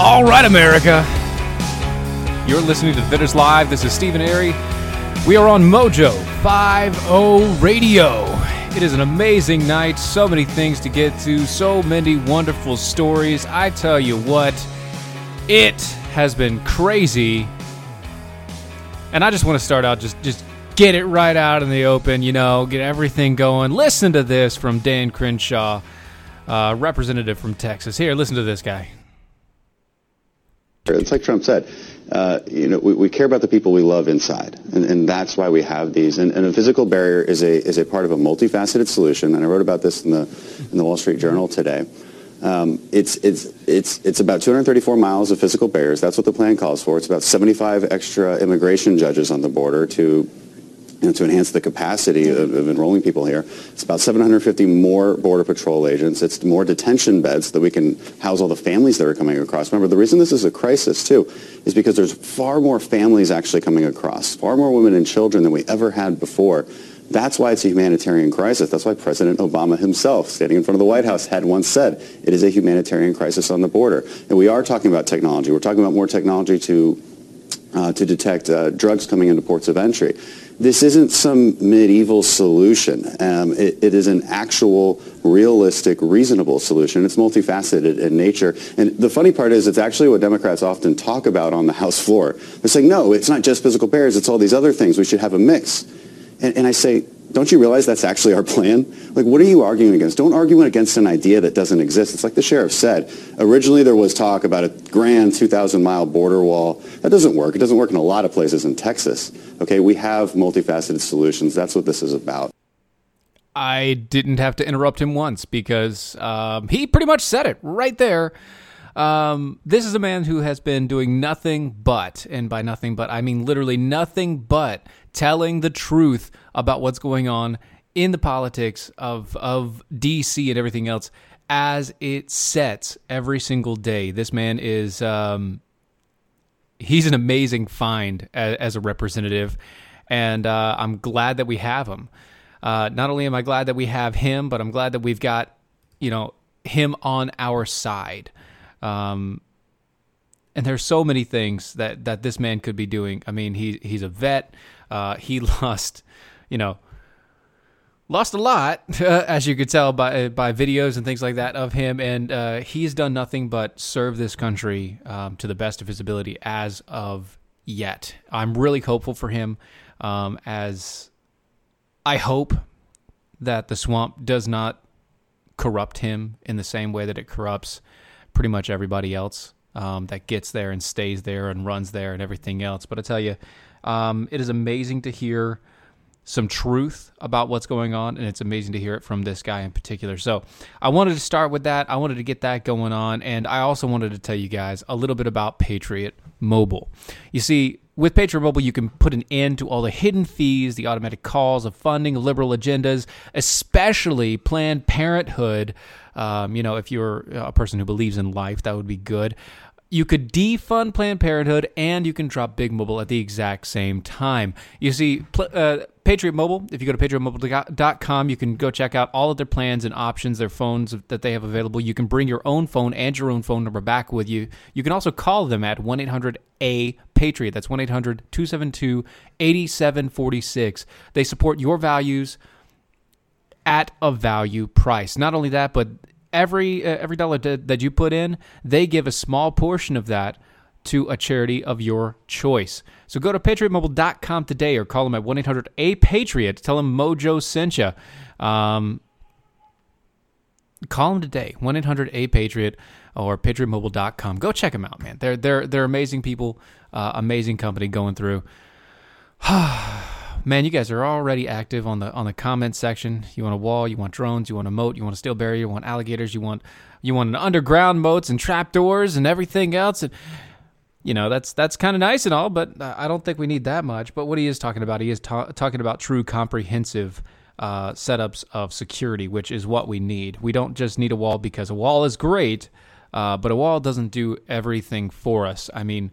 All right, America. You're listening to Defenders Live. This is Stephen Airy. We are on Mojo 50 Radio. It is an amazing night. So many things to get to. So many wonderful stories. I tell you what, it has been crazy. And I just want to start out just just get it right out in the open. You know, get everything going. Listen to this from Dan Crenshaw, uh, representative from Texas. Here, listen to this guy. It's like Trump said, uh, you know, we, we, care about the people we love inside, and, and that's why we have these. And, and, a physical barrier is a is a part of a multifaceted solution. And I wrote about this in the in the Wall Street Journal today. Um, it's it's it's it's about 234 miles of physical barriers. That's what the plan calls for. It's about 75 extra immigration judges on the border to you know, to enhance the capacity of, of, enrolling people here. It's about 750 more Border Patrol agents. It's more detention beds that we can house all the families that are coming across. Remember, the reason this is a crisis, too, is because there's far more families actually coming across, far more women and children than we ever had before. That's why it's a humanitarian crisis. That's why President Obama himself, standing in front of the White House, had once said it is a humanitarian crisis on the border. And we are talking about technology. We're talking about more technology to, uh, to detect uh, drugs coming into ports of entry this isn't some medieval solution. Um, it, it is an actual, realistic, reasonable solution. It's multifaceted in nature. And the funny part is it's actually what Democrats often talk about on the House floor. They're saying, no, it's not just physical barriers, it's all these other things. We should have a mix. And, and I say, don't you realize that's actually our plan? Like, what are you arguing against? Don't argue against an idea that doesn't exist. It's like the sheriff said. Originally, there was talk about a grand 2,000-mile border wall. That doesn't work. It doesn't work in a lot of places in Texas. Okay, we have multifaceted solutions. That's what this is about. I didn't have to interrupt him once because um, he pretty much said it right there. Um, this is a man who has been doing nothing but, and by nothing but, I mean literally nothing but telling the truth about what's going on in the politics of of DC and everything else as it sets every single day. This man is um, he's an amazing find as, as a representative, and uh, I'm glad that we have him. Uh, not only am I glad that we have him, but I'm glad that we've got you know him on our side. Um, and there's so many things that that this man could be doing. I mean, he he's a vet. Uh, he lost, you know, lost a lot, as you could tell by by videos and things like that of him, and uh, he's done nothing but serve this country um, to the best of his ability as of yet. I'm really hopeful for him, um, as I hope that the swamp does not corrupt him in the same way that it corrupts pretty much everybody else um, that gets there and stays there and runs there and everything else. But I tell you, um, it is amazing to hear some truth about what's going on, and it's amazing to hear it from this guy in particular. So, I wanted to start with that. I wanted to get that going on, and I also wanted to tell you guys a little bit about Patriot Mobile. You see, with Patriot Mobile, you can put an end to all the hidden fees, the automatic calls of funding liberal agendas, especially Planned Parenthood. Um, you know, if you're a person who believes in life, that would be good you could defund Planned Parenthood and you can drop Big Mobile at the exact same time. You see, uh, Patriot Mobile. If you go to patriotmobile.com, you can go check out all of their plans and options, their phones that they have available. You can bring your own phone and your own phone number back with you. You can also call them at 1 800 A Patriot. That's 1 800 272 8746. They support your values at a value price. Not only that, but every uh, every dollar that you put in, they give a small portion of that to a charity of your choice. So go to patriotmobile.com today or call them at 1 800 A Patriot. Tell them Mojo sent you. Um, call them today 1 800 A Patriot or patriotmobile.com. Go check them out, man. They're, they're, they're amazing people, uh, amazing company going through. man, you guys are already active on the on the comment section. You want a wall, you want drones, you want a moat, you want a steel barrier, you want alligators, you want you want an underground moats and trapdoors and everything else. And you know that's that's kind of nice and all, but I don't think we need that much. But what he is talking about, he is ta- talking about true comprehensive uh, setups of security, which is what we need. We don't just need a wall because a wall is great, uh, but a wall doesn't do everything for us. I mean,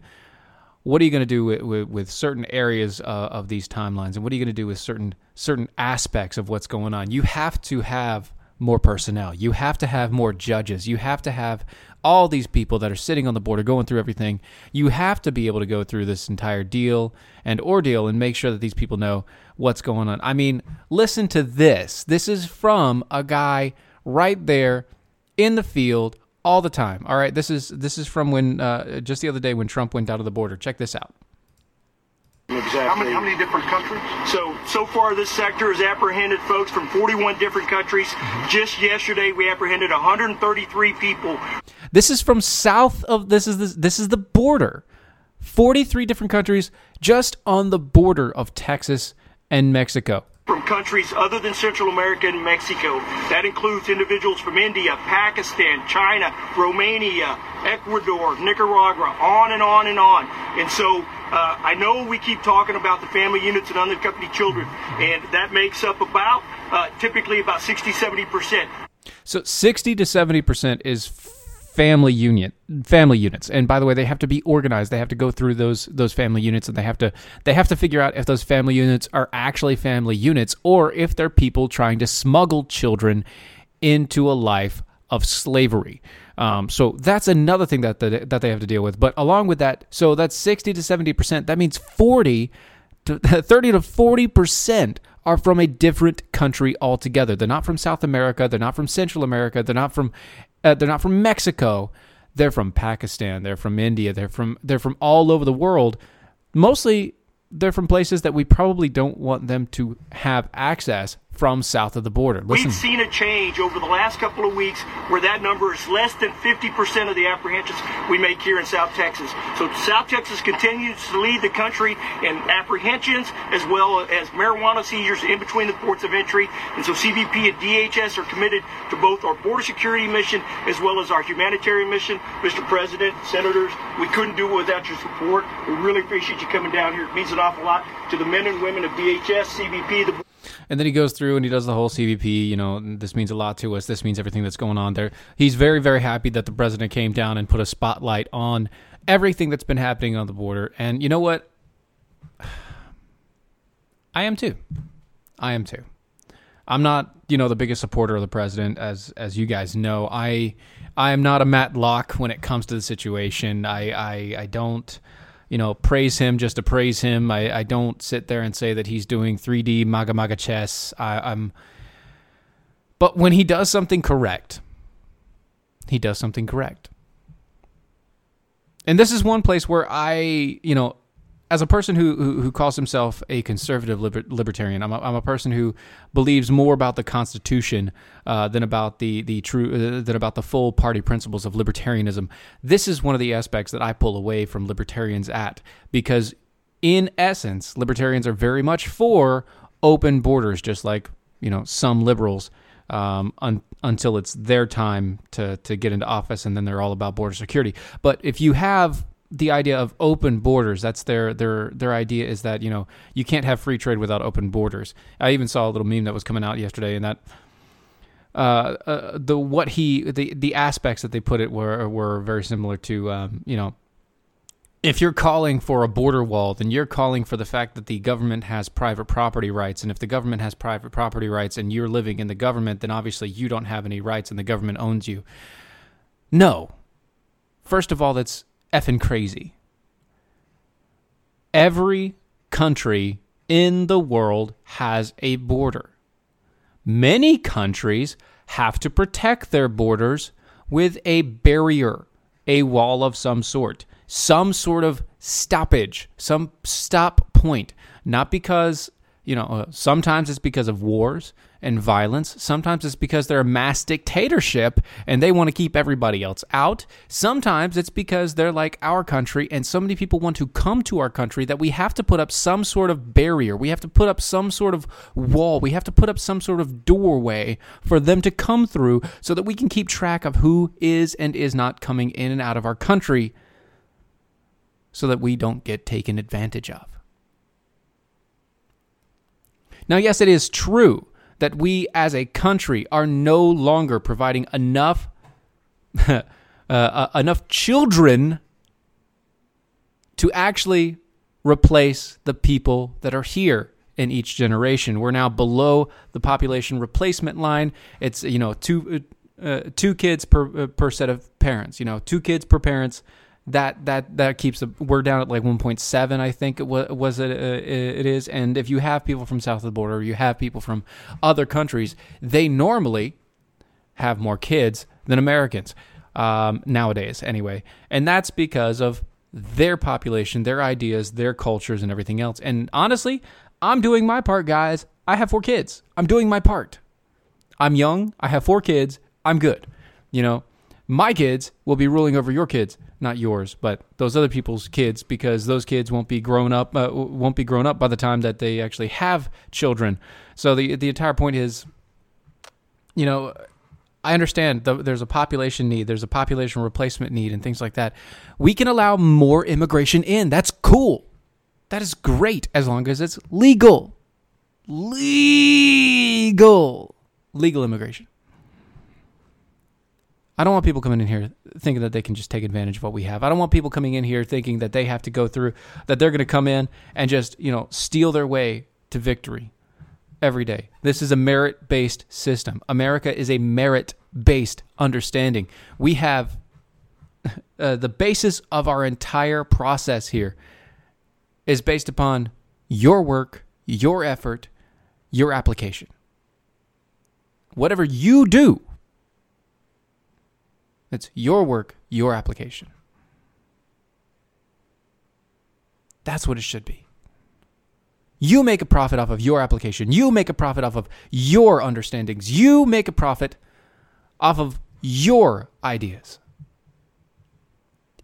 what are you going to do with, with, with certain areas uh, of these timelines, and what are you going to do with certain certain aspects of what's going on? You have to have more personnel. You have to have more judges. You have to have all these people that are sitting on the board border going through everything. You have to be able to go through this entire deal and ordeal and make sure that these people know what's going on. I mean, listen to this. This is from a guy right there in the field all the time. All right, this is this is from when uh, just the other day when Trump went out of the border. Check this out. Exactly. How many, how many different countries? So, so far this sector has apprehended folks from 41 different countries. Mm-hmm. Just yesterday, we apprehended 133 people. This is from south of this is this, this is the border. 43 different countries just on the border of Texas and Mexico from countries other than Central America and Mexico. That includes individuals from India, Pakistan, China, Romania, Ecuador, Nicaragua, on and on and on. And so uh, I know we keep talking about the family units and unaccompanied children, and that makes up about uh, typically about 60, 70 percent. So 60 to 70 percent is family unit family units and by the way they have to be organized they have to go through those those family units and they have to they have to figure out if those family units are actually family units or if they're people trying to smuggle children into a life of slavery um, so that's another thing that, that that they have to deal with but along with that so that's 60 to 70 percent that means 40 to 30 to 40 percent are from a different country altogether. They're not from South America. They're not from Central America. They're not from uh, they're not from Mexico. They're from Pakistan. They're from India. They're from they're from all over the world. Mostly they're from places that we probably don't want them to have access from south of the border. Listen. We've seen a change over the last couple of weeks where that number is less than 50% of the apprehensions we make here in South Texas. So South Texas continues to lead the country in apprehensions as well as marijuana seizures in between the ports of entry. And so CBP and DHS are committed to both our border security mission as well as our humanitarian mission. Mr. President, senators, we couldn't do it without your support. We really appreciate you coming down here. It means an awful lot to the men and women of DHS, CBP, the and then he goes through and he does the whole CVP. You know, this means a lot to us. This means everything that's going on there. He's very, very happy that the president came down and put a spotlight on everything that's been happening on the border. And you know what? I am too. I am too. I'm not, you know, the biggest supporter of the president, as as you guys know. I I am not a Matt Locke when it comes to the situation. I I, I don't you know, praise him just to praise him. I, I don't sit there and say that he's doing 3D maga maga chess. I, I'm, but when he does something correct, he does something correct. And this is one place where I, you know, as a person who, who, who calls himself a conservative liber- libertarian, I'm a, I'm a person who believes more about the Constitution uh, than about the the true uh, than about the full party principles of libertarianism. This is one of the aspects that I pull away from libertarians at because, in essence, libertarians are very much for open borders, just like you know some liberals. Um, un- until it's their time to to get into office, and then they're all about border security. But if you have the idea of open borders. That's their their their idea is that you know you can't have free trade without open borders. I even saw a little meme that was coming out yesterday, and that uh, uh, the what he the the aspects that they put it were were very similar to um, you know if you're calling for a border wall, then you're calling for the fact that the government has private property rights. And if the government has private property rights and you're living in the government, then obviously you don't have any rights and the government owns you. No. First of all, that's effing crazy. Every country in the world has a border. Many countries have to protect their borders with a barrier, a wall of some sort some sort of stoppage, some stop point. Not because, you know, uh, sometimes it's because of wars and violence. Sometimes it's because they're a mass dictatorship and they want to keep everybody else out. Sometimes it's because they're like our country and so many people want to come to our country that we have to put up some sort of barrier. We have to put up some sort of wall. We have to put up some sort of doorway for them to come through so that we can keep track of who is and is not coming in and out of our country so that we don't get taken advantage of. Now, yes, it is true that we as a country are no longer providing enough uh, uh, enough children to actually replace the people that are here in each generation. We're now below the population replacement line. It's you know two uh, two kids per uh, per set of parents. You know two kids per parents that that that keeps the we're down at like 1.7 i think it was, was it uh, it is. And if you have people from south of the border you have people from other countries they normally have more kids than americans um, nowadays anyway. And that's because of their population their ideas their cultures and everything else. And honestly i'm doing my part guys. I have four kids. I'm doing my part. I'm young. I have four kids. I'm good. You know my kids will be ruling over your kids not yours, but those other people's kids, because those kids won't be grown up, uh, won't be grown up by the time that they actually have children. So the the entire point is, you know, I understand the, there's a population need, there's a population replacement need, and things like that. We can allow more immigration in. That's cool. That is great as long as it's legal. Legal. Legal immigration. I don't want people coming in here thinking that they can just take advantage of what we have. I don't want people coming in here thinking that they have to go through that they're going to come in and just, you know, steal their way to victory every day. This is a merit-based system. America is a merit-based understanding. We have uh, the basis of our entire process here is based upon your work, your effort, your application. Whatever you do it's your work, your application. That's what it should be. You make a profit off of your application. You make a profit off of your understandings. You make a profit off of your ideas.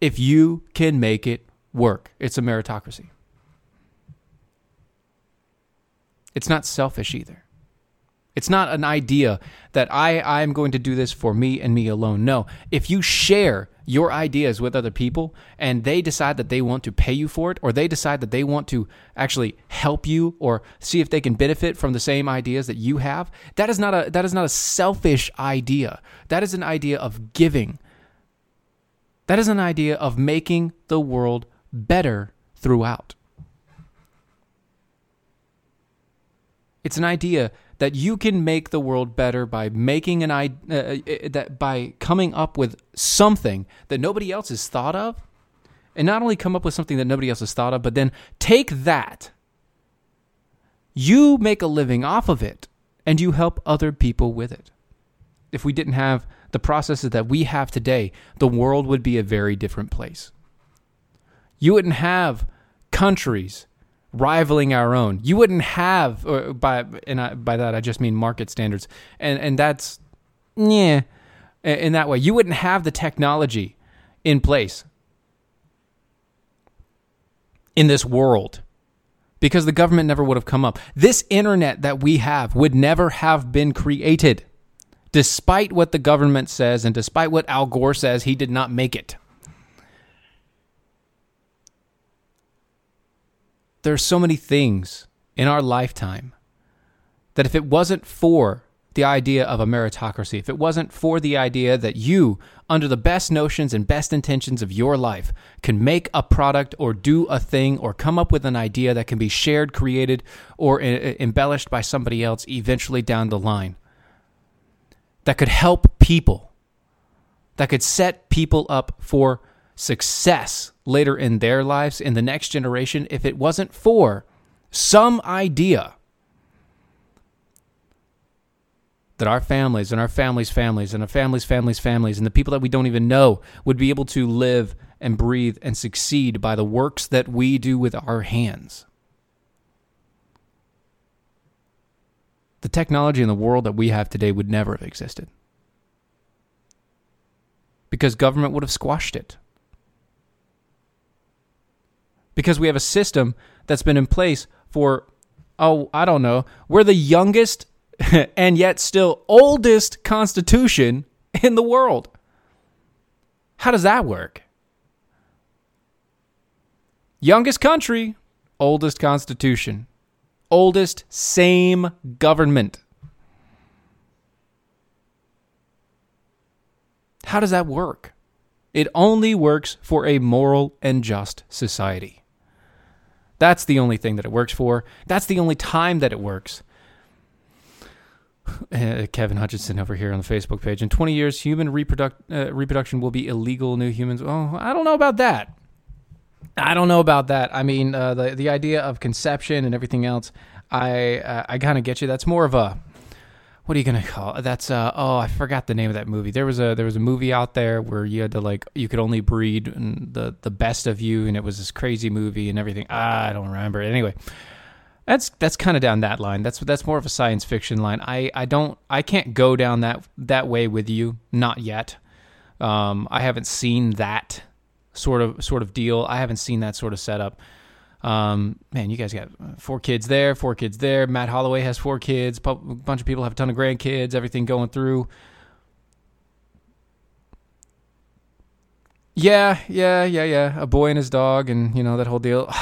If you can make it work, it's a meritocracy. It's not selfish either. It's not an idea that I I'm going to do this for me and me alone. No, if you share your ideas with other people and they decide that they want to pay you for it or they decide that they want to actually help you or see if they can benefit from the same ideas that you have, that is not a that is not a selfish idea. That is an idea of giving. That is an idea of making the world better throughout. It's an idea that you can make the world better by making an idea uh, uh, that by coming up with something that nobody else has thought of. And not only come up with something that nobody else has thought of but then take that. You make a living off of it and you help other people with it. If we didn't have the processes that we have today the world would be a very different place. You wouldn't have countries rivaling our own. You wouldn't have or by and I, by that I just mean market standards, and and that's yeah, in that way you wouldn't have the technology in place in this world because the government never would have come up. This internet that we have would never have been created. Despite what the government says and despite what Al Gore says, he did not make it. There are so many things in our lifetime that if it wasn't for the idea of a meritocracy, if it wasn't for the idea that you, under the best notions and best intentions of your life, can make a product or do a thing or come up with an idea that can be shared, created, or embellished by somebody else eventually down the line, that could help people, that could set people up for success later in their lives, in the next generation, if it wasn't for some idea that our families and our families' families and our families' families' families and the people that we don't even know would be able to live and breathe and succeed by the works that we do with our hands. The technology in the world that we have today would never have existed because government would have squashed it. Because we have a system that's been in place for, oh, I don't know, we're the youngest and yet still oldest constitution in the world. How does that work? Youngest country, oldest constitution, oldest same government. How does that work? It only works for a moral and just society. That's the only thing that it works for. That's the only time that it works. Kevin Hutchinson over here on the Facebook page. In 20 years, human uh, reproduction will be illegal. New humans. Oh, I don't know about that. I don't know about that. I mean, uh, the the idea of conception and everything else. I uh, I kind of get you. That's more of a what are you gonna call it? That's uh oh I forgot the name of that movie. There was a there was a movie out there where you had to like you could only breed the the best of you, and it was this crazy movie and everything. I don't remember. Anyway, that's that's kind of down that line. That's that's more of a science fiction line. I, I don't I can't go down that that way with you. Not yet. Um, I haven't seen that sort of sort of deal. I haven't seen that sort of setup. Um, man, you guys got four kids there, four kids there. Matt Holloway has four kids. A bunch of people have a ton of grandkids. Everything going through. Yeah, yeah, yeah, yeah. A boy and his dog, and you know that whole deal.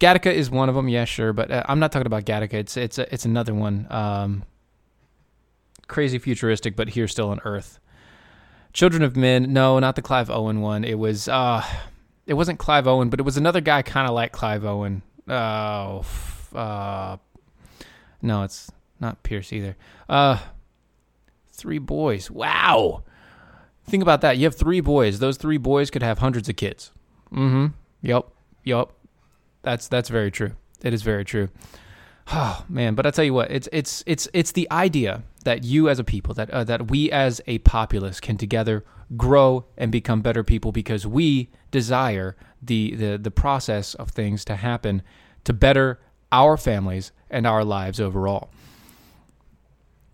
Gattaca is one of them. Yeah, sure, but uh, I'm not talking about Gattaca. It's it's a, it's another one. Um, crazy futuristic, but here still on Earth. Children of Men. No, not the Clive Owen one. It was uh, it wasn't Clive Owen, but it was another guy kind of like Clive Owen. Oh, uh, no, it's not Pierce either. Uh, three boys. Wow. Think about that. You have three boys. Those three boys could have hundreds of kids. Mm-hmm. Yep. Yep. That's that's very true. It is very true. Oh man, but I tell you what, it's it's it's it's the idea that you as a people, that uh, that we as a populace can together grow and become better people because we desire the the the process of things to happen to better our families and our lives overall.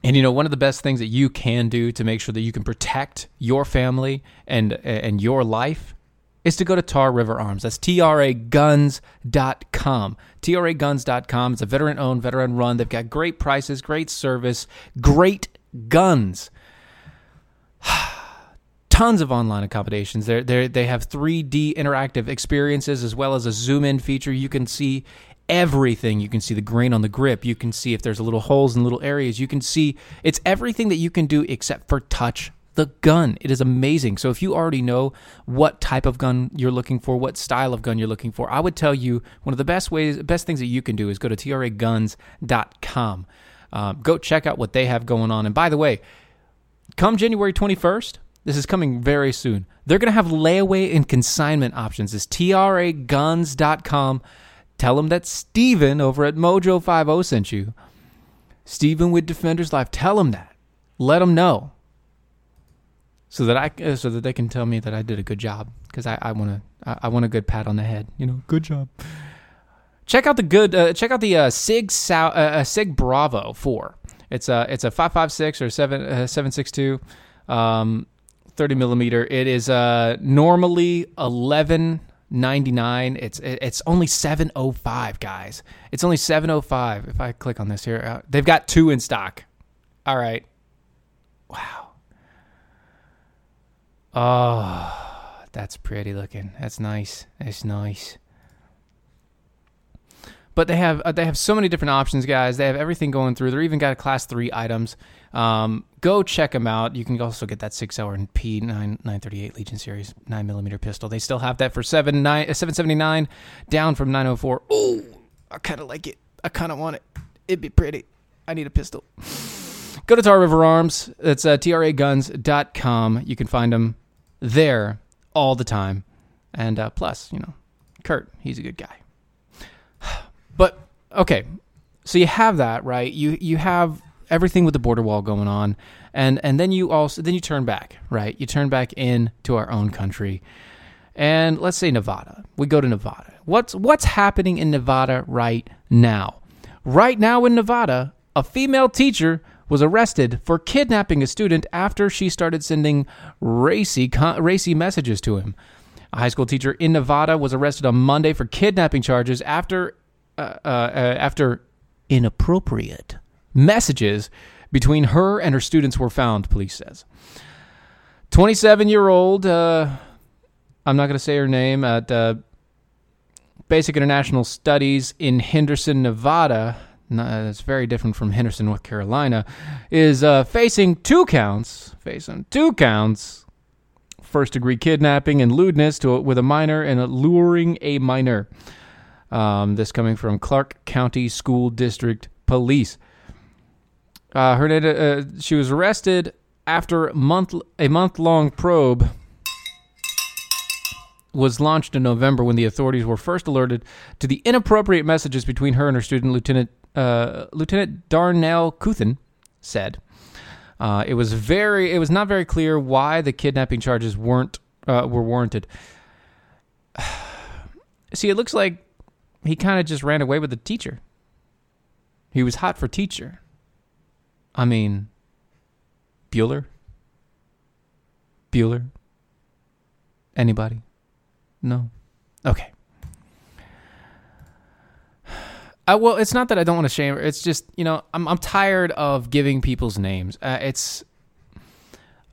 And you know, one of the best things that you can do to make sure that you can protect your family and and your life is to go to Tar River Arms. That's traguns.com. traguns.com. It's a veteran owned, veteran run. They've got great prices, great service, great guns. Tons of online accommodations. They're, they're, they have 3D interactive experiences as well as a zoom in feature. You can see everything. You can see the grain on the grip. You can see if there's little holes in little areas. You can see it's everything that you can do except for touch the gun. It is amazing. So if you already know what type of gun you're looking for, what style of gun you're looking for, I would tell you one of the best ways, best things that you can do is go to traguns.com. Um, go check out what they have going on. And by the way, come January 21st, this is coming very soon. They're going to have layaway and consignment options. It's traguns.com. Tell them that Steven over at Mojo50 sent you. Steven with Defenders Life. Tell them that. Let them know so that I uh, so that they can tell me that I did a good job because I, I want to I, I, want a good pat on the head. You know, good job. Check out the good. Uh, check out the uh, Sig Sau- uh, uh Sig Bravo four. It's a it's a five five six or seven uh, seven six two, um, thirty millimeter. It is uh normally eleven ninety nine. It's it's only seven oh five, guys. It's only seven oh five. If I click on this here, uh, they've got two in stock. All right. Wow. Oh, that's pretty looking. That's nice. That's nice. but they have uh, they have so many different options, guys. They have everything going through. They're even got class three items. Um, go check them out. You can also get that Sig Sauer P nine nine thirty eight Legion series nine millimeter pistol. They still have that for seven nine uh, seven seventy nine, down from nine oh four. Oh, I kind of like it. I kind of want it. It'd be pretty. I need a pistol. Go to Tar River Arms. It's uh, traguns.com. You can find them there all the time. And uh, plus, you know, Kurt, he's a good guy. But okay, so you have that right. You you have everything with the border wall going on, and and then you also then you turn back right. You turn back in to our own country, and let's say Nevada. We go to Nevada. What's what's happening in Nevada right now? Right now in Nevada, a female teacher was arrested for kidnapping a student after she started sending racy racy messages to him. A high school teacher in Nevada was arrested on Monday for kidnapping charges after uh, uh, uh, after inappropriate messages between her and her students were found, police says. 27 year old, uh, I'm not going to say her name, at uh, Basic International Studies in Henderson, Nevada. That's very different from Henderson, North Carolina. Is uh, facing two counts, facing two counts, first degree kidnapping and lewdness to, with a minor and luring a minor. Um, this coming from Clark County School District Police. Uh, her uh, she was arrested after month a month long probe was launched in November when the authorities were first alerted to the inappropriate messages between her and her student Lieutenant uh, Lieutenant Darnell Cuthan said. Uh, it was very it was not very clear why the kidnapping charges weren't uh, were warranted. See, it looks like he kind of just ran away with the teacher. He was hot for teacher. I mean, Bueller? Bueller? Anybody? No? Okay. Uh, well, it's not that I don't want to shame her. It's just, you know, I'm, I'm tired of giving people's names. Uh, it's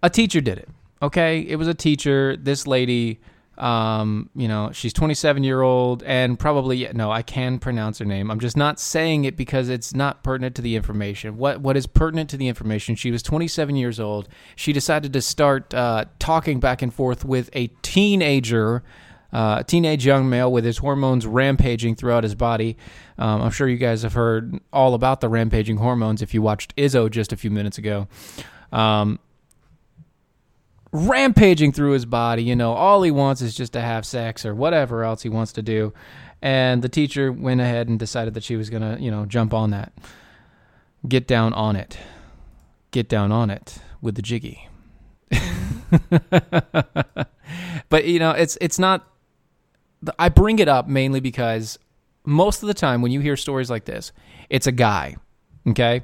a teacher did it. Okay. It was a teacher. This lady um, you know, she's 27 year old and probably no, I can pronounce her name. I'm just not saying it because it's not pertinent to the information. What what is pertinent to the information? She was 27 years old. She decided to start uh, talking back and forth with a teenager. Uh, a teenage young male with his hormones rampaging throughout his body. Um, I'm sure you guys have heard all about the rampaging hormones if you watched Izzo just a few minutes ago. Um, rampaging through his body. You know, all he wants is just to have sex or whatever else he wants to do. And the teacher went ahead and decided that she was going to, you know, jump on that. Get down on it. Get down on it with the jiggy. but you know, it's it's not I bring it up mainly because most of the time when you hear stories like this, it's a guy, okay?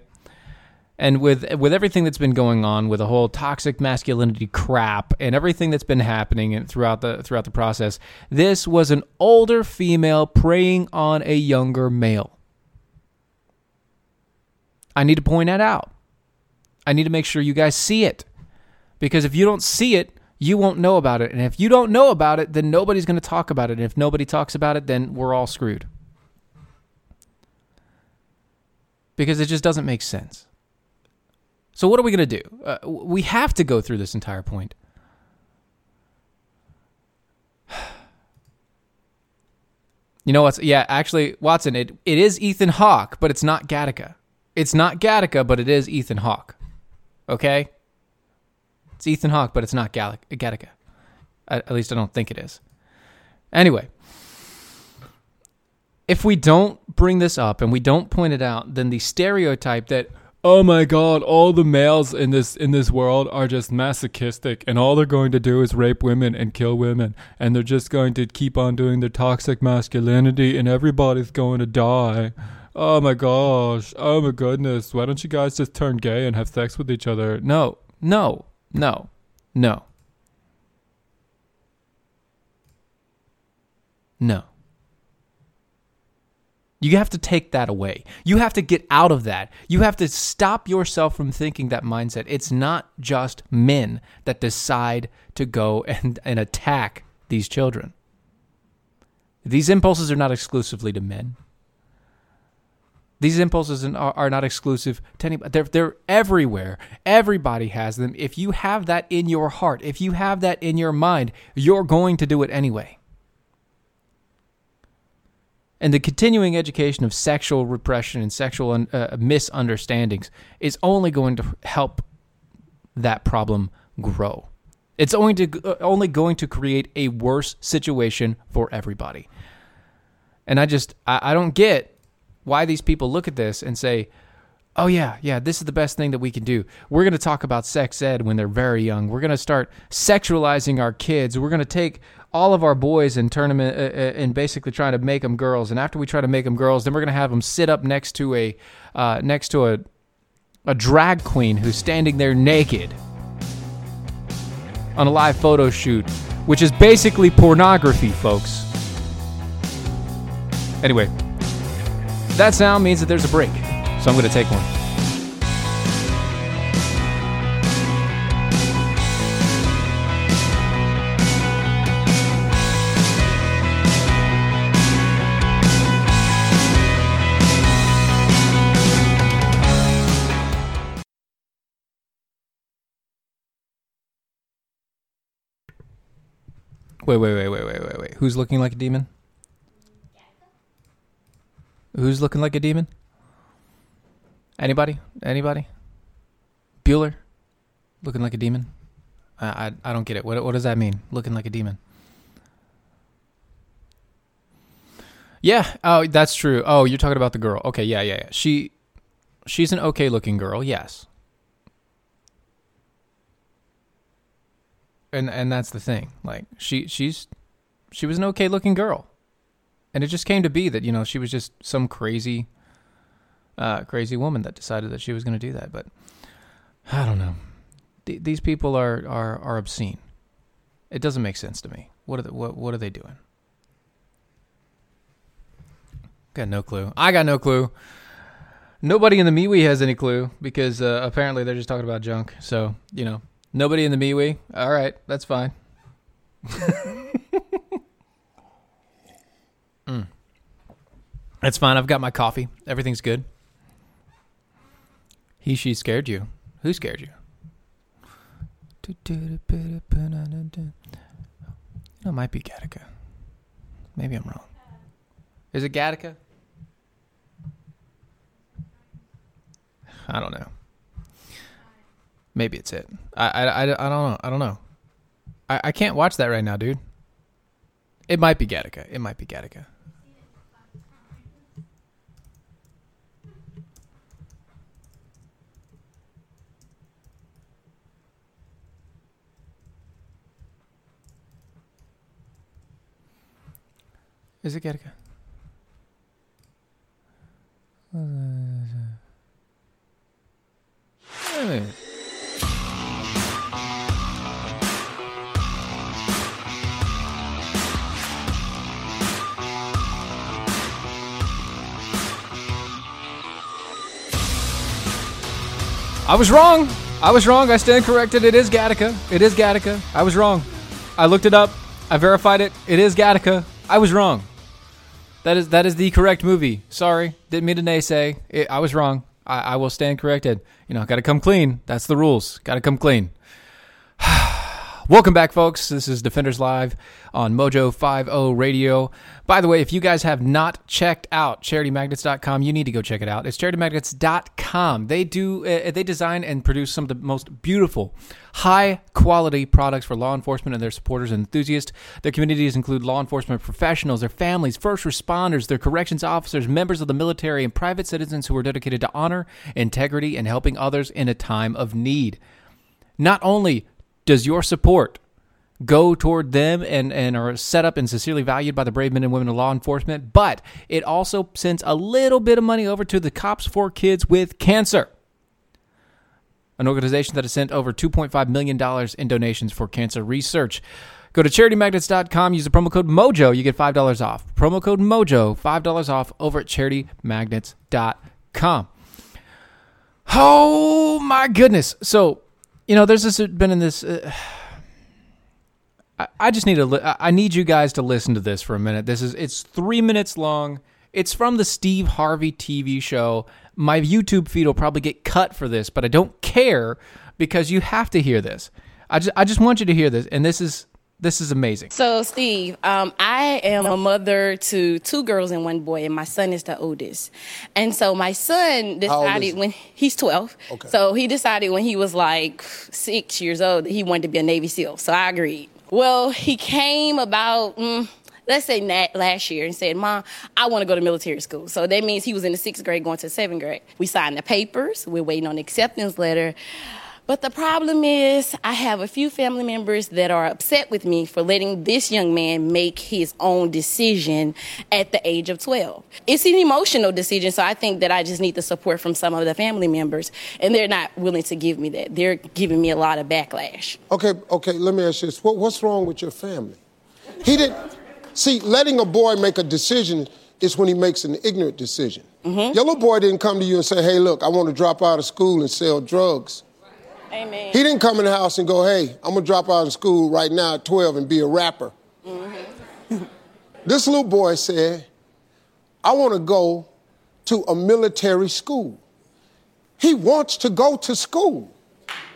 and with with everything that's been going on with the whole toxic masculinity crap and everything that's been happening throughout the throughout the process this was an older female preying on a younger male. I need to point that out. I need to make sure you guys see it. Because if you don't see it you won't know about it and if you don't know about it then nobody's going to talk about it and if nobody talks about it then we're all screwed because it just doesn't make sense so what are we going to do? Uh, we have to go through this entire point. You know what's yeah, actually Watson, it, it is Ethan Hawke, but it's not Gattaca. It's not Gattaca, but it is Ethan Hawke. Okay? It's Ethan Hawke, but it's not Gal- Gattaca. At, at least I don't think it is. Anyway, if we don't bring this up and we don't point it out, then the stereotype that oh my god, all the males in this in this world are just masochistic and all they're going to do is rape women and kill women and they're just going to keep on doing their toxic masculinity and everybody's going to die. Oh my gosh. Oh my goodness. Why don't you guys just turn gay and have sex with each other? No. No. No. No. No. You have to take that away. You have to get out of that. You have to stop yourself from thinking that mindset. It's not just men that decide to go and, and attack these children. These impulses are not exclusively to men. These impulses are, not exclusive to anybody. They're, they're everywhere. Everybody has them. If you have that in your heart, if you have that in your mind, you're going to do it anyway. And the continuing education of sexual repression and sexual uh, misunderstandings is only going to help that problem grow. It's only to uh, only going to create a worse situation for everybody. And I just I, I don't get why these people look at this and say, oh, yeah, yeah, this is the best thing that we can do. We're going to talk about sex ed when they're very young. We're going to start sexualizing our kids. We're going to take all of our boys and turn them in, uh, uh, and basically try to make them girls. And after we try to make them girls, then we're going to have them sit up next to a uh, next to a a drag queen who's standing there naked on a live photo shoot, which is basically pornography, folks. Anyway, that sound means that there's a break, so I'm going to take one. Wait, wait, wait, wait, wait, wait, wait. Who's looking like a demon? Who's looking like a demon? Anybody? Anybody? Bueller? Looking like a demon? I, I, I don't get it. What, what does that mean? Looking like a demon? Yeah. Oh, that's true. Oh, you're talking about the girl. Okay. Yeah, yeah, yeah. She, she's an okay looking girl. Yes. And and that's the thing. Like she she's she was an okay looking girl and it just came to be that you know she was just some crazy uh, crazy woman that decided that she was going to do that. But i don't know. D- these people are, are are obscene. It doesn't make sense to me. What are they, what, what are they doing? Got no clue. I got no clue. Nobody in the MeWe has any clue because uh, apparently they're just talking about junk. So you know nobody in the MeWe? All right that's fine Mm. That's fine. I've got my coffee. Everything's good. He, she scared you. Who scared you? It might be Gattaca. Maybe I'm wrong. Is it Gattaca? I don't know. Maybe it's it. I, I, I, I don't know. I don't know. I, I can't watch that right now, dude. It might be Gattaca. It might be Gattaca. Is it Gattaca? I was wrong. I was wrong. I stand corrected. It is Gattaca. It is Gattaca. I was wrong. I looked it up. I verified it. It is Gattaca. I was wrong. That is that is the correct movie. Sorry, didn't mean to naysay. It, I was wrong. I, I will stand corrected. You know, got to come clean. That's the rules. Got to come clean. Welcome back, folks. This is Defenders Live on Mojo 50 Radio. By the way, if you guys have not checked out charitymagnets.com, you need to go check it out. It's charitymagnets.com. They do uh, they design and produce some of the most beautiful, high quality products for law enforcement and their supporters and enthusiasts. Their communities include law enforcement professionals, their families, first responders, their corrections officers, members of the military, and private citizens who are dedicated to honor, integrity, and helping others in a time of need. Not only does your support go toward them and, and are set up and sincerely valued by the brave men and women of law enforcement, but it also sends a little bit of money over to the Cops for Kids with Cancer, an organization that has sent over $2.5 million in donations for cancer research. Go to charitymagnets.com, use the promo code MOJO, you get $5 off. Promo code MOJO, $5 off over at charitymagnets.com. Oh my goodness. So, you know, there's this been in this. Uh, I, I just need to. Li- I need you guys to listen to this for a minute. This is it's three minutes long. It's from the Steve Harvey TV show. My YouTube feed will probably get cut for this, but I don't care because you have to hear this. I just I just want you to hear this, and this is this is amazing. So, Steve, um, I am a mother to two girls and one boy, and my son is the oldest. And so, my son decided when he's 12. Okay. So, he decided when he was like six years old that he wanted to be a Navy SEAL. So, I agreed. Well, he came about. Mm, let's say last year and said, Mom, I want to go to military school. So that means he was in the sixth grade going to seventh grade. We signed the papers. We're waiting on the acceptance letter. But the problem is, I have a few family members that are upset with me for letting this young man make his own decision at the age of 12. It's an emotional decision, so I think that I just need the support from some of the family members, and they're not willing to give me that. They're giving me a lot of backlash. Okay, okay, let me ask you this. What, what's wrong with your family? He didn't. See, letting a boy make a decision is when he makes an ignorant decision. Mm-hmm. Your little boy didn't come to you and say, hey, look, I want to drop out of school and sell drugs. Amen. He didn't come in the house and go, hey, I'm going to drop out of school right now at 12 and be a rapper. Mm-hmm. this little boy said, I want to go to a military school. He wants to go to school.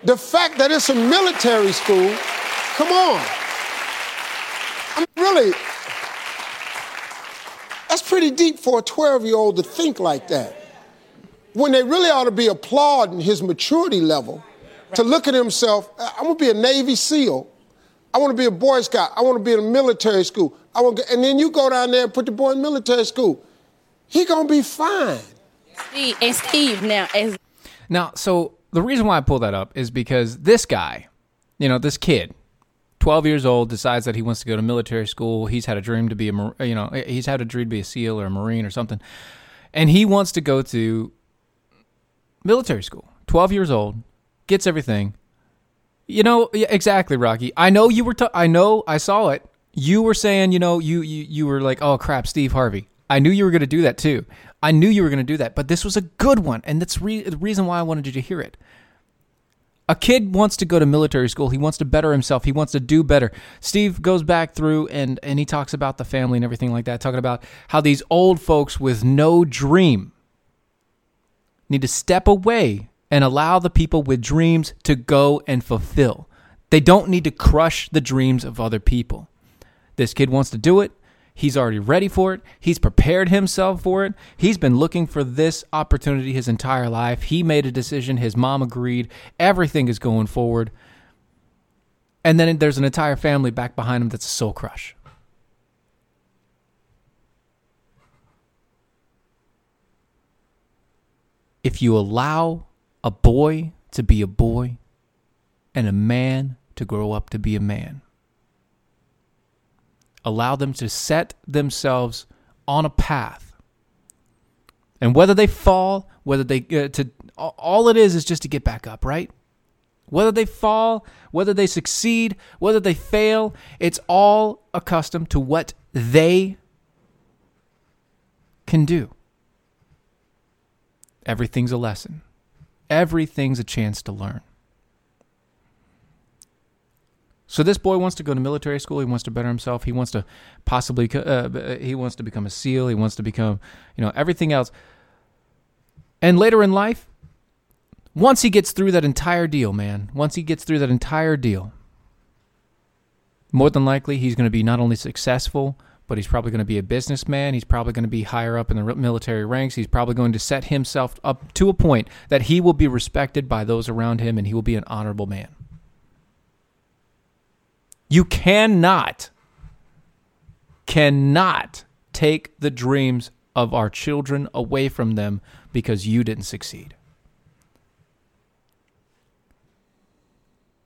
The fact that it's a military school, come on. I'm really, that's pretty deep for a 12 year old to think like that. When they really ought to be applauding his maturity level to look at himself, I want to be a Navy SEAL. I want to be a Boy Scout. I want to be in a military school. I want to, and then you go down there and put the boy in military school. He gonna be fine. Steve and Steve now as now. So the reason why I pull that up is because this guy, you know, this kid, 12 years old, decides that he wants to go to military school. He's had a dream to be a, you know, he's had a dream to be a SEAL or a Marine or something, and he wants to go to military school. 12 years old, gets everything. You know, yeah, exactly, Rocky. I know you were. I know. I saw it. You were saying, you know, you you you were like, oh crap, Steve Harvey. I knew you were going to do that too. I knew you were going to do that, but this was a good one, and that's re- the reason why I wanted you to hear it. A kid wants to go to military school. He wants to better himself. He wants to do better. Steve goes back through and and he talks about the family and everything like that, talking about how these old folks with no dream need to step away and allow the people with dreams to go and fulfill. They don't need to crush the dreams of other people. This kid wants to do it. He's already ready for it. He's prepared himself for it. He's been looking for this opportunity his entire life. He made a decision. His mom agreed. Everything is going forward. And then there's an entire family back behind him that's a soul crush. If you allow a boy to be a boy and a man to grow up to be a man. Allow them to set themselves on a path. And whether they fall, whether they uh, to all it is is just to get back up, right? Whether they fall, whether they succeed, whether they fail, it's all accustomed to what they can do. Everything's a lesson. Everything's a chance to learn. So this boy wants to go to military school. He wants to better himself. He wants to possibly uh, he wants to become a SEAL. He wants to become you know everything else. And later in life, once he gets through that entire deal, man, once he gets through that entire deal, more than likely he's going to be not only successful but he's probably going to be a businessman. He's probably going to be higher up in the military ranks. He's probably going to set himself up to a point that he will be respected by those around him and he will be an honorable man. You cannot, cannot take the dreams of our children away from them because you didn't succeed.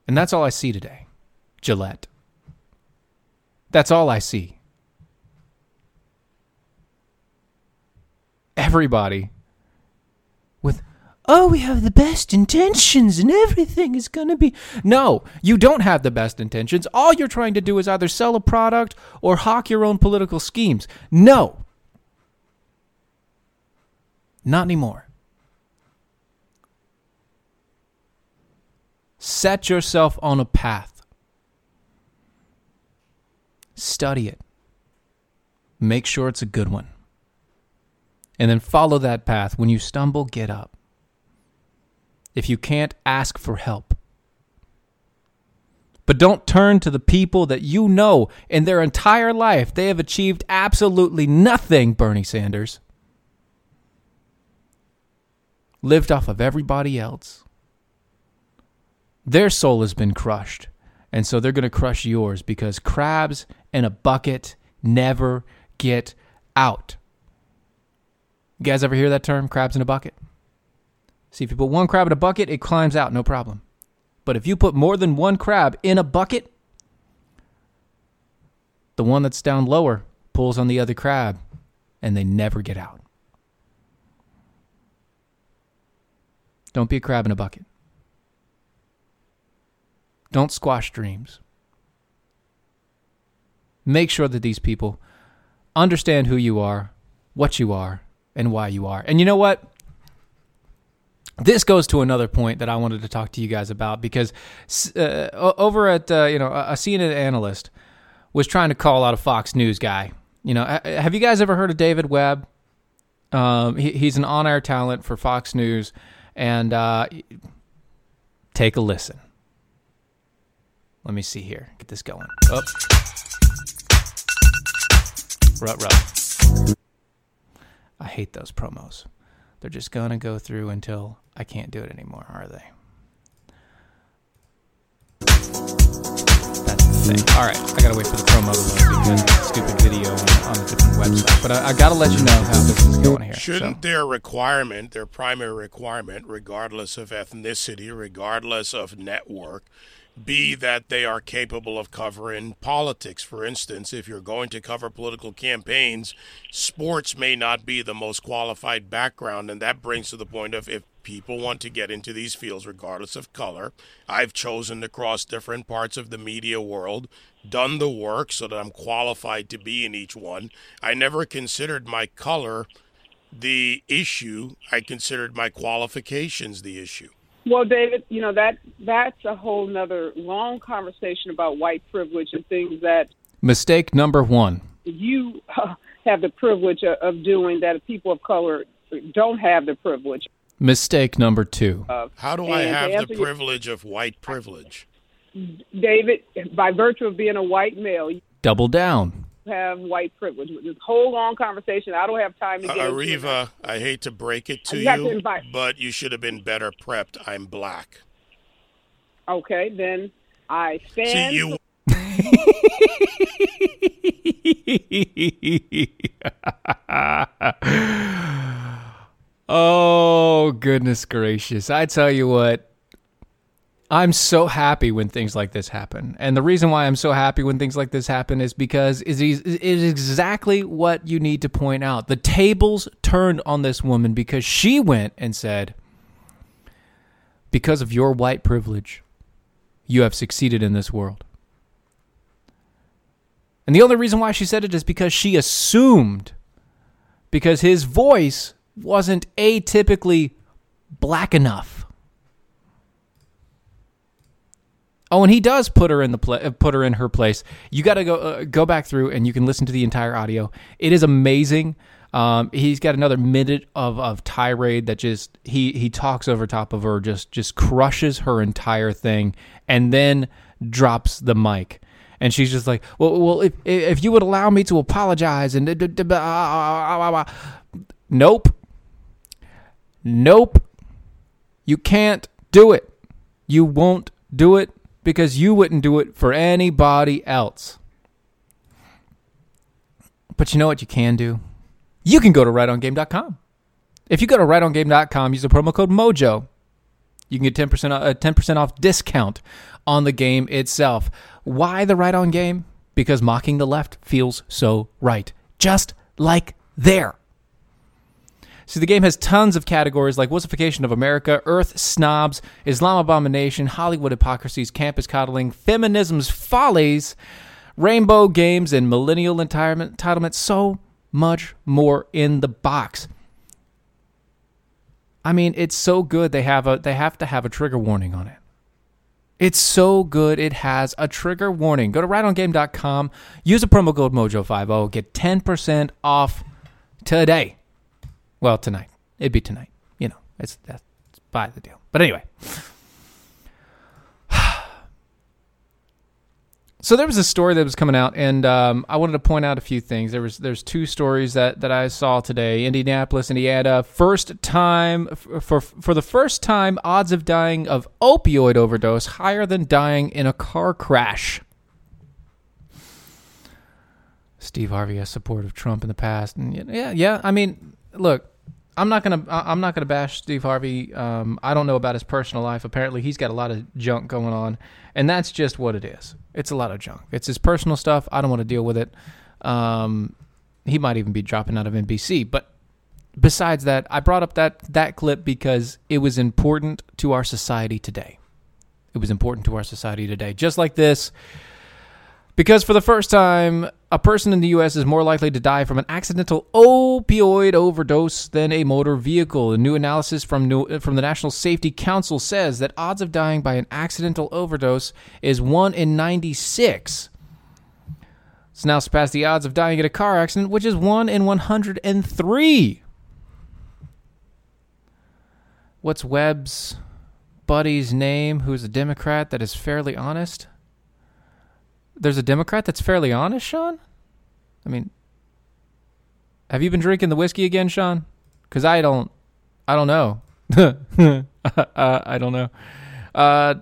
And that's all I see today, Gillette. That's all I see. Everybody with oh, we have the best intentions and everything is going to be. No, you don't have the best intentions. All you're trying to do is either sell a product or hawk your own political schemes. No. Not anymore. Set yourself on a path. Study it. Make sure it's a good one and then follow that path. When you stumble, get up. If you can't, ask for help. But don't turn to the people that you know in their entire life they have achieved absolutely nothing, Bernie Sanders. Lived off of everybody else. Their soul has been crushed. And so they're going to crush yours because crabs in a bucket never get out. You guys ever hear that term, crabs in a bucket? See, if you put one crab in a bucket, it climbs out, no problem. But if you put more than one crab in a bucket, the one that's down lower pulls on the other crab and they never get out. Don't be a crab in a bucket. Don't squash dreams. Make sure that these people understand who you are, what you are, and why you are. And you know what? This goes to another point that I wanted to talk to you guys about because uh, over at uh, you know a CNN analyst was trying to call out a Fox News guy. You know, have you guys ever heard of David Webb? Um, he, he's an on-air talent for Fox News, and uh, take a listen. Let me see here. Get this going. Up. Rut, rut. I hate those promos. They're just going to go through until I can't do it anymore, are they? That's the thing. All right, I got to wait for the promo to load because it's stupid video on, on a different website. But I, I got to let you know how this is going here. Shouldn't so. their requirement, their primary requirement, regardless of ethnicity, regardless of network, be that they are capable of covering politics. For instance, if you're going to cover political campaigns, sports may not be the most qualified background. And that brings to the point of if people want to get into these fields, regardless of color, I've chosen to cross different parts of the media world, done the work so that I'm qualified to be in each one. I never considered my color the issue, I considered my qualifications the issue. Well, David, you know that that's a whole nother long conversation about white privilege and things that. Mistake number one. You uh, have the privilege of doing that people of color don't have the privilege. Mistake number two. Uh, How do I have the privilege your, of white privilege? David, by virtue of being a white male. Double down have white privilege. This whole long conversation, I don't have time to get. Uh, Areva, I hate to break it to you, you but you should have been better prepped. I'm black. Okay, then I stand. See you. oh goodness gracious! I tell you what, I'm so happy when things like this happen. And the reason why I'm so happy when things like this happen is because is it is exactly what you need to point out. The tables turned on this woman because she went and said, Because of your white privilege, you have succeeded in this world. And the only reason why she said it is because she assumed, because his voice wasn't atypically black enough Oh, and he does put her in the put her in her place. You got to go uh, go back through and you can listen to the entire audio. It is amazing. Um, he's got another minute of, of tirade that just he he talks over top of her, just just crushes her entire thing, and then drops the mic. And she's just like, well, well, if if you would allow me to apologize, and nope, nope, you can't do it. You won't do it because you wouldn't do it for anybody else. But you know what you can do? You can go to rightongame.com. If you go to rightongame.com, use the promo code MOJO. You can get 10% a 10% off discount on the game itself. Why the right on game? Because mocking the left feels so right. Just like there. See, the game has tons of categories like wussification of America, Earth snobs, Islam abomination, Hollywood hypocrisies, campus coddling, feminism's follies, rainbow games, and millennial entitlement. So much more in the box. I mean, it's so good they have a they have to have a trigger warning on it. It's so good it has a trigger warning. Go to rightongame.com, use the promo code Mojo50, get 10% off today. Well, tonight. It'd be tonight. You know, it's that's by the deal. But anyway. So there was a story that was coming out, and um, I wanted to point out a few things. There was there's two stories that, that I saw today. Indianapolis, Indiana, first time for for the first time, odds of dying of opioid overdose higher than dying in a car crash. Steve Harvey has support of Trump in the past, and yeah, yeah. I mean, look, I'm not gonna I'm not gonna bash Steve Harvey. Um, I don't know about his personal life. Apparently, he's got a lot of junk going on, and that's just what it is. It's a lot of junk. It's his personal stuff. I don't want to deal with it. Um, he might even be dropping out of NBC. But besides that, I brought up that that clip because it was important to our society today. It was important to our society today. Just like this, because for the first time, a person in the U.S. is more likely to die from an accidental opioid overdose than a motor vehicle. A new analysis from, new, from the National Safety Council says that odds of dying by an accidental overdose is 1 in 96. It's now surpassed the odds of dying in a car accident, which is 1 in 103. What's Webb's buddy's name, who's a Democrat that is fairly honest? There's a Democrat that's fairly honest, Sean? I mean, have you been drinking the whiskey again, Sean? Because I don't, I don't know. uh, I don't know. Uh,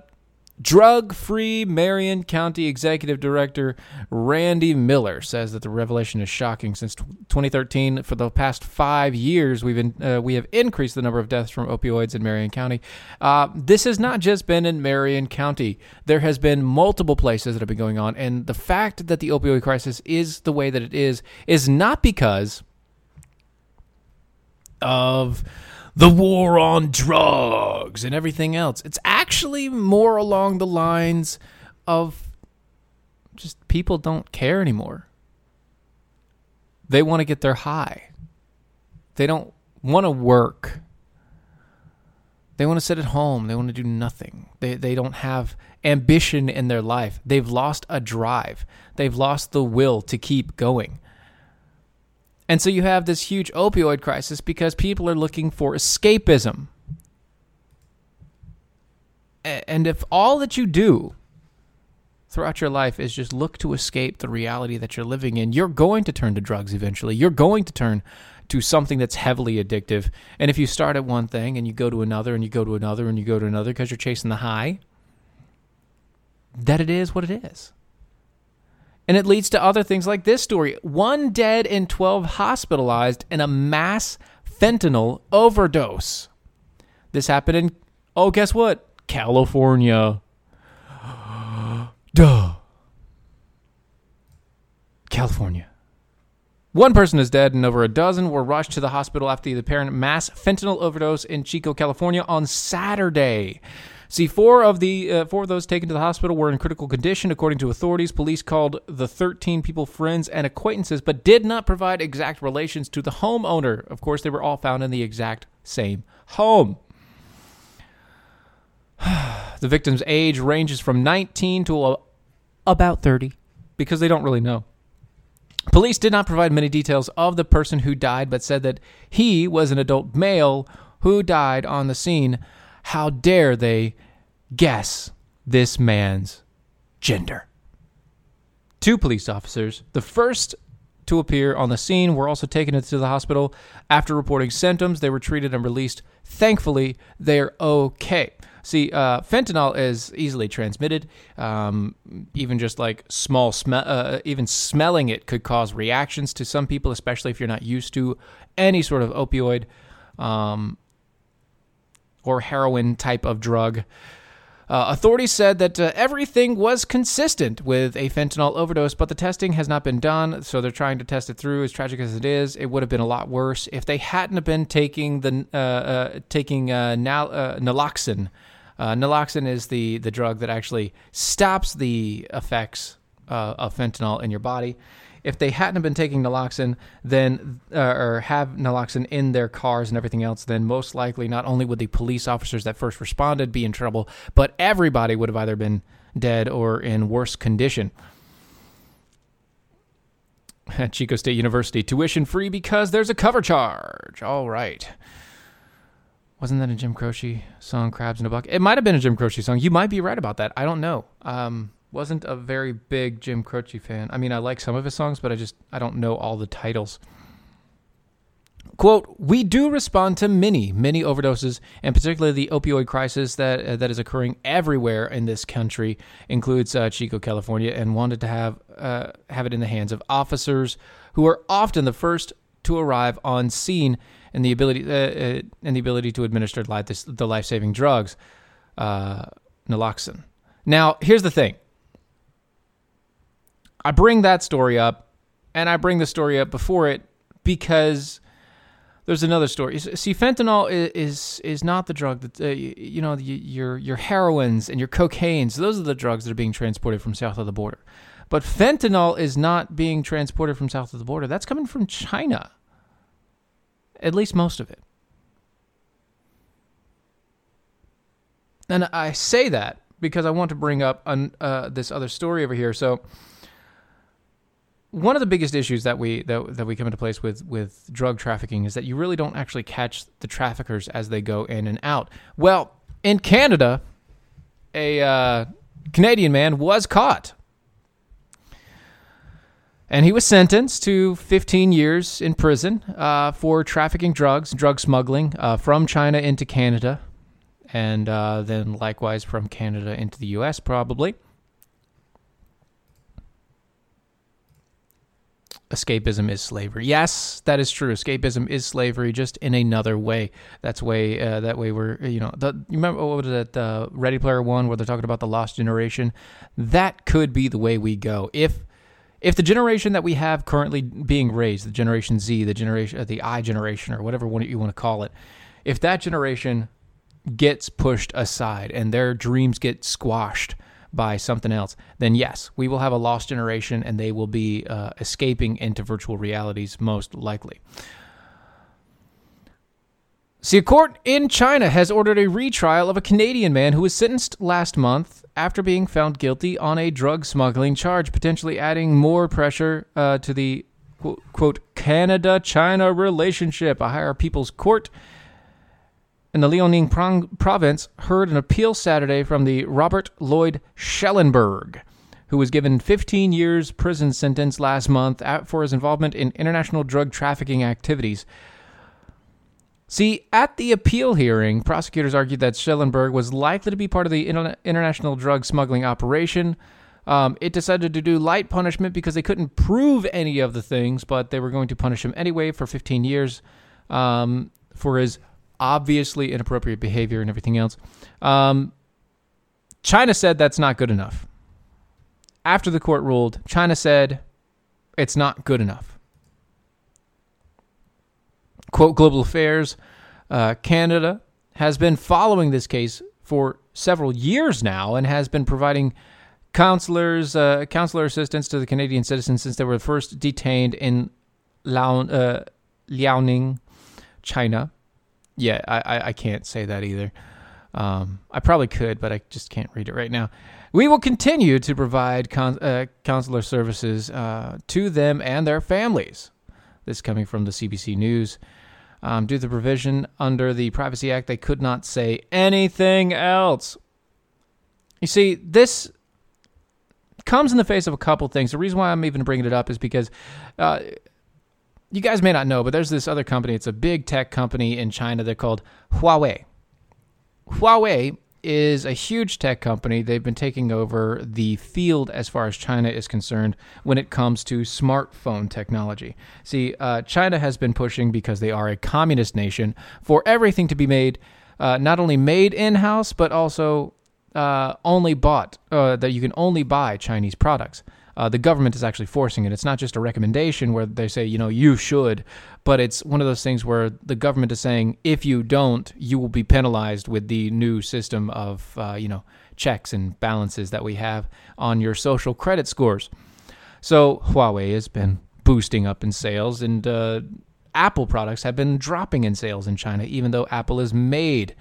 Drug Free Marion County Executive Director Randy Miller says that the revelation is shocking. Since 2013, for the past five years, we've uh, we have increased the number of deaths from opioids in Marion County. Uh, this has not just been in Marion County. There has been multiple places that have been going on, and the fact that the opioid crisis is the way that it is is not because of the war on drugs and everything else. It's actually more along the lines of just people don't care anymore. They want to get their high. They don't want to work. They want to sit at home. They want to do nothing. They, they don't have ambition in their life. They've lost a drive. They've lost the will to keep going. And so you have this huge opioid crisis because people are looking for escapism. And if all that you do throughout your life is just look to escape the reality that you're living in, you're going to turn to drugs eventually. You're going to turn to something that's heavily addictive. And if you start at one thing and you go to another and you go to another and you go to another because you're chasing the high, that it is what it is. And it leads to other things like this story one dead and 12 hospitalized in a mass fentanyl overdose. This happened in, oh, guess what? California. Duh. California. One person is dead, and over a dozen were rushed to the hospital after the apparent mass fentanyl overdose in Chico, California on Saturday. See, four of the uh, four of those taken to the hospital were in critical condition, according to authorities. Police called the 13 people friends and acquaintances, but did not provide exact relations to the homeowner. Of course, they were all found in the exact same home. the victim's age ranges from 19 to about 30 because they don't really know. Police did not provide many details of the person who died, but said that he was an adult male who died on the scene. How dare they guess this man's gender? Two police officers, the first to appear on the scene, were also taken to the hospital. After reporting symptoms, they were treated and released. Thankfully, they're okay. See, uh, fentanyl is easily transmitted. Um, even just like small smell, uh, even smelling it could cause reactions to some people, especially if you're not used to any sort of opioid. Um, or heroin type of drug. Uh, authorities said that uh, everything was consistent with a fentanyl overdose, but the testing has not been done, so they're trying to test it through. As tragic as it is, it would have been a lot worse if they hadn't been taking the uh, uh taking uh, nal- uh, naloxone. naloxone is the the drug that actually stops the effects of fentanyl in your body if they hadn't been taking naloxone, then uh, or have naloxone in their cars and everything else, then most likely not only would the police officers that first responded be in trouble, but everybody would have either been dead or in worse condition. at Chico State University, tuition free because there's a cover charge. All right. Wasn't that a Jim Croce song, Crabs in a Bucket? It might have been a Jim Croce song. You might be right about that. I don't know. Um, wasn't a very big Jim Croce fan. I mean, I like some of his songs, but I just I don't know all the titles. Quote, we do respond to many, many overdoses, and particularly the opioid crisis that uh, that is occurring everywhere in this country, includes uh, Chico, California, and wanted to have uh, have it in the hands of officers who are often the first to arrive on scene and the ability uh, uh, and the ability to administer the life saving drugs, uh, naloxone. Now, here's the thing. I bring that story up, and I bring the story up before it because there's another story. See, fentanyl is is, is not the drug that uh, you, you, know your your heroines and your cocaines. Those are the drugs that are being transported from south of the border. But fentanyl is not being transported from south of the border. That's coming from China. At least most of it. And I say that because I want to bring up an, uh, this other story over here. So one of the biggest issues that we that, that we come into place with with drug trafficking is that you really don't actually catch the traffickers as they go in and out. Well, in Canada, a uh, Canadian man was caught. And he was sentenced to 15 years in prison uh, for trafficking drugs, drug smuggling uh, from China into Canada, and uh, then likewise from Canada into the U.S., probably. Escapism is slavery. Yes, that is true. Escapism is slavery, just in another way. That's way uh, that way we're you know the you remember what was it the Ready Player One where they're talking about the lost generation. That could be the way we go if. If the generation that we have currently being raised, the Generation Z, the generation, uh, the I generation, or whatever one you want to call it, if that generation gets pushed aside and their dreams get squashed, by something else, then yes, we will have a lost generation and they will be uh, escaping into virtual realities most likely. See, a court in China has ordered a retrial of a Canadian man who was sentenced last month after being found guilty on a drug smuggling charge, potentially adding more pressure uh, to the quote Canada China relationship. A higher people's court in the Liaoning province heard an appeal Saturday from the Robert Lloyd Schellenberg, who was given 15 years prison sentence last month for his involvement in international drug trafficking activities. See, at the appeal hearing, prosecutors argued that Schellenberg was likely to be part of the international drug smuggling operation. Um, it decided to do light punishment because they couldn't prove any of the things, but they were going to punish him anyway for 15 years um, for his obviously inappropriate behavior and everything else. Um, China said that's not good enough. After the court ruled, China said it's not good enough. Quote Global Affairs uh, Canada has been following this case for several years now and has been providing counselors, uh, counselor assistance to the Canadian citizens since they were first detained in uh, Liaoning, China. Yeah, I, I can't say that either. Um, I probably could, but I just can't read it right now. We will continue to provide con- uh, counselor services uh, to them and their families. This coming from the CBC News. Um, due to the provision under the Privacy Act, they could not say anything else. You see, this comes in the face of a couple things. The reason why I'm even bringing it up is because uh, you guys may not know, but there's this other company. It's a big tech company in China. They're called Huawei. Huawei is a huge tech company. They've been taking over the field as far as China is concerned when it comes to smartphone technology. See, uh, China has been pushing because they are a communist nation for everything to be made, uh, not only made in house, but also uh, only bought, uh, that you can only buy Chinese products uh, the government is actually forcing it. It's not just a recommendation where they say, you know, you should, but it's one of those things where the government is saying, if you don't, you will be penalized with the new system of, uh, you know, checks and balances that we have on your social credit scores. So Huawei has been boosting up in sales, and uh, Apple products have been dropping in sales in China, even though Apple is made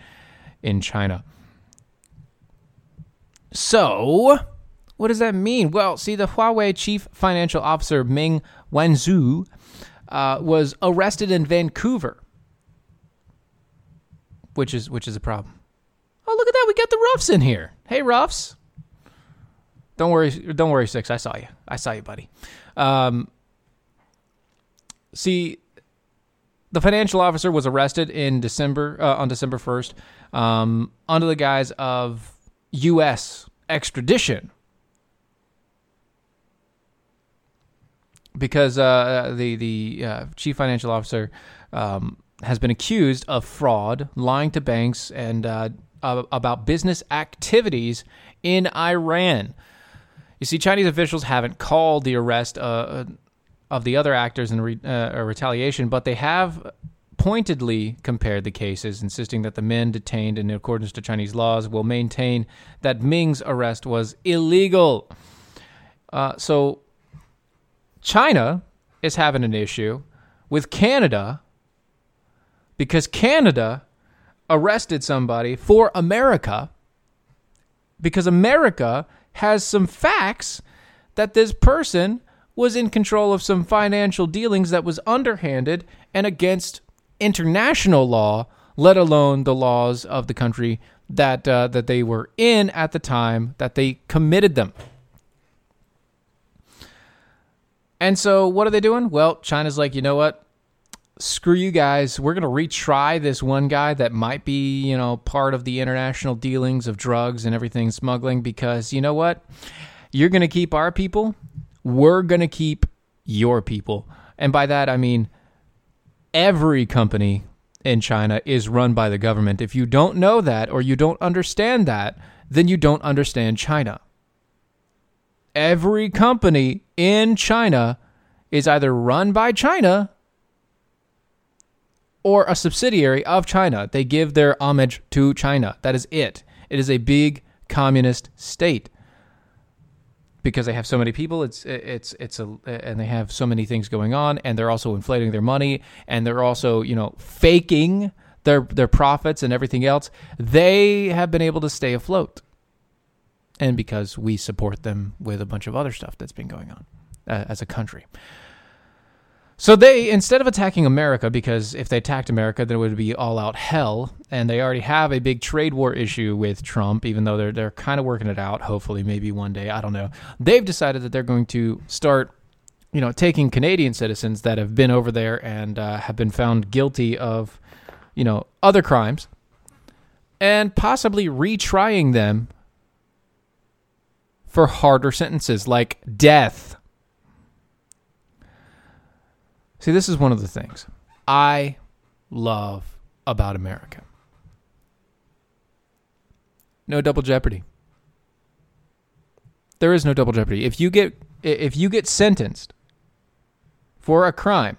in China. So What does that mean? Well, see, the Huawei chief financial officer Meng Wanzhou uh, was arrested in Vancouver, which is which is a problem. Oh, look at that! We got the Ruffs in here. Hey, Ruffs. Don't worry, don't worry, six. I saw you. I saw you, buddy. Um, see, the financial officer was arrested in December uh, on December first, um, under the guise of U.S. extradition because uh, the the uh, chief financial officer um, has been accused of fraud, lying to banks, and uh, about business activities in Iran. You see, Chinese officials haven't called the arrest uh, of the other actors in re- uh, retaliation, but they have pointedly compared the cases, insisting that the men detained in accordance to Chinese laws will maintain that Meng's arrest was illegal. Uh, so China is having an issue with Canada because Canada arrested somebody for America because America has some facts that this person was in control of some financial dealings that was underhanded and against international law, let alone the laws of the country that uh, that they were in at the time that they committed them. And so what are they doing? Well, China's like, you know what? Screw you guys. We're going to retry this one guy that might be, you know, part of the international dealings of drugs and everything smuggling because you know what? You're going to keep our people. We're going to keep your people. And by that, I mean every company in China is run by the government. If you don't know that or you don't understand that, then you don't understand China every company in China is either run by China or a subsidiary of China. They give their homage to China. That is it. It is a big communist state because they have so many people. It's it's it's a and they have so many things going on, and they're also inflating their money, and they're also you know faking their their profits and everything else. They have been able to stay afloat and because we support them with a bunch of other stuff that's been going on uh, as a country. So they, instead of attacking America, because if they attacked America, then it would be all out hell, and they already have a big trade war issue with Trump, even though they're they're kind of working it out. Hopefully, maybe one day, I don't know. They've decided that they're going to start, you know, taking Canadian citizens that have been over there and uh, have been found guilty of, you know, other crimes, and possibly retrying them for harder sentences like death. See, this is one of the things I love about America. No double jeopardy. There is no double jeopardy. If you get if you get sentenced for a crime,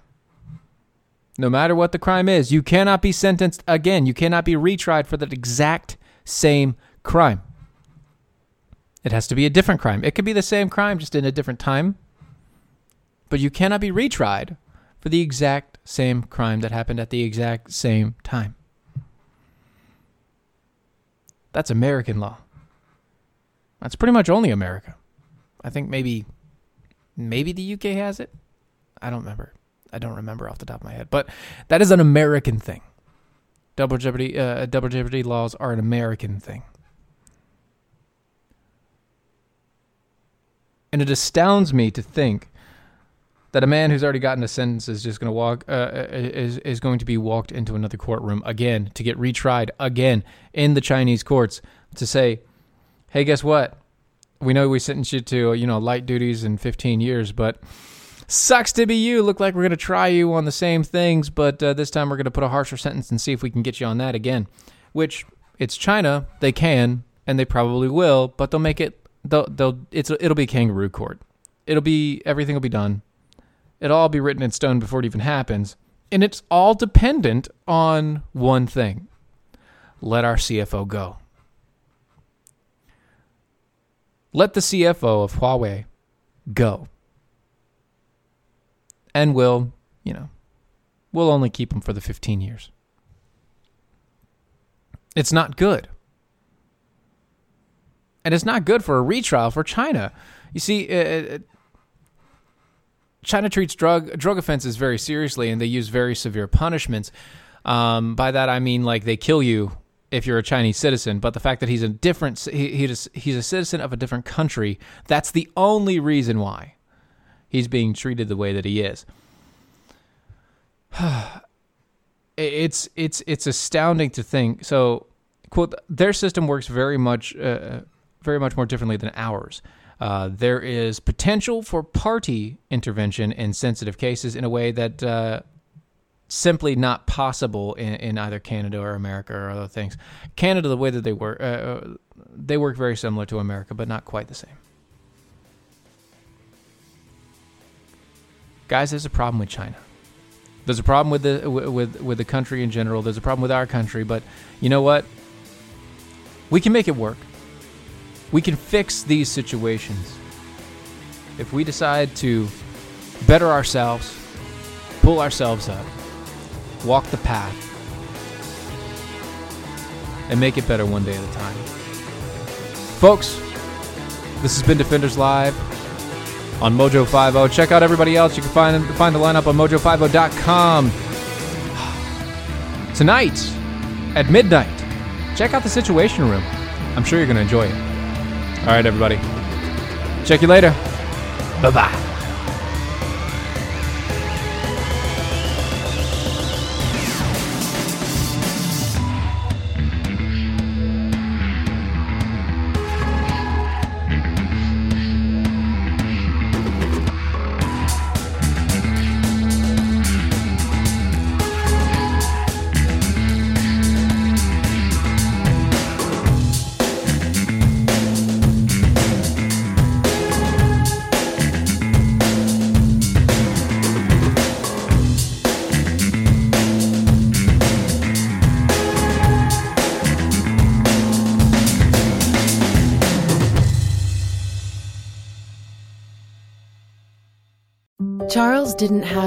no matter what the crime is, you cannot be sentenced again. You cannot be retried for that exact same crime. It has to be a different crime. It could be the same crime, just in a different time. But you cannot be retried for the exact same crime that happened at the exact same time. That's American law. That's pretty much only America. I think maybe maybe the UK has it. I don't remember. I don't remember off the top of my head, but that is an American thing. Double jeopardy uh, double jeopardy laws are an American thing. And it astounds me to think that a man who's already gotten a sentence is just going to walk uh, uh, is is going to be walked into another courtroom again to get retried again in the Chinese courts to say, "Hey, guess what? We know we sentenced you to you know light duties in 15 years, but." Sucks to be you. Look like we're going to try you on the same things, but uh, this time we're going to put a harsher sentence and see if we can get you on that again. Which it's China, they can and they probably will, but they'll make it they'll they'll it's it'll be kangaroo court. It'll be everything will be done. It'll all be written in stone before it even happens, and it's all dependent on one thing: let our CFO go. Let the CFO of Huawei go, and we'll you know we'll only keep him for the 15 years. It's not good. And it's not good for a retrial for China. You see, uh, uh, China treats drug drug offenses very seriously, and they use very severe punishments. Um, by that I mean like they kill you if you're a Chinese citizen, but the fact that he's a different he, he's a citizen of a different country, that's the only reason why he's being treated the way that he is. it's it's it's astounding to think. So, quote, their system works very much uh, very much more differently than ours. Uh, there is potential for party intervention in sensitive cases in a way that uh, simply not possible in, in, either Canada or America or other things. Canada, the way that they work, uh, uh, they work very similar to America, but not quite the same. Guys, there's a problem with China. There's a problem with the with with the country in general. There's a problem with our country, but you know what? We can make it work. We can fix these situations if we decide to better ourselves, pull ourselves up, walk the path, and make it better one day at a time. Folks, this has been Defenders Live on Mojo 50. Check out everybody else. You can find find the lineup on mojo50.com. Tonight at midnight, check out the Situation Room. I'm sure you're going to enjoy it. All right, everybody. Check you later. Bye bye.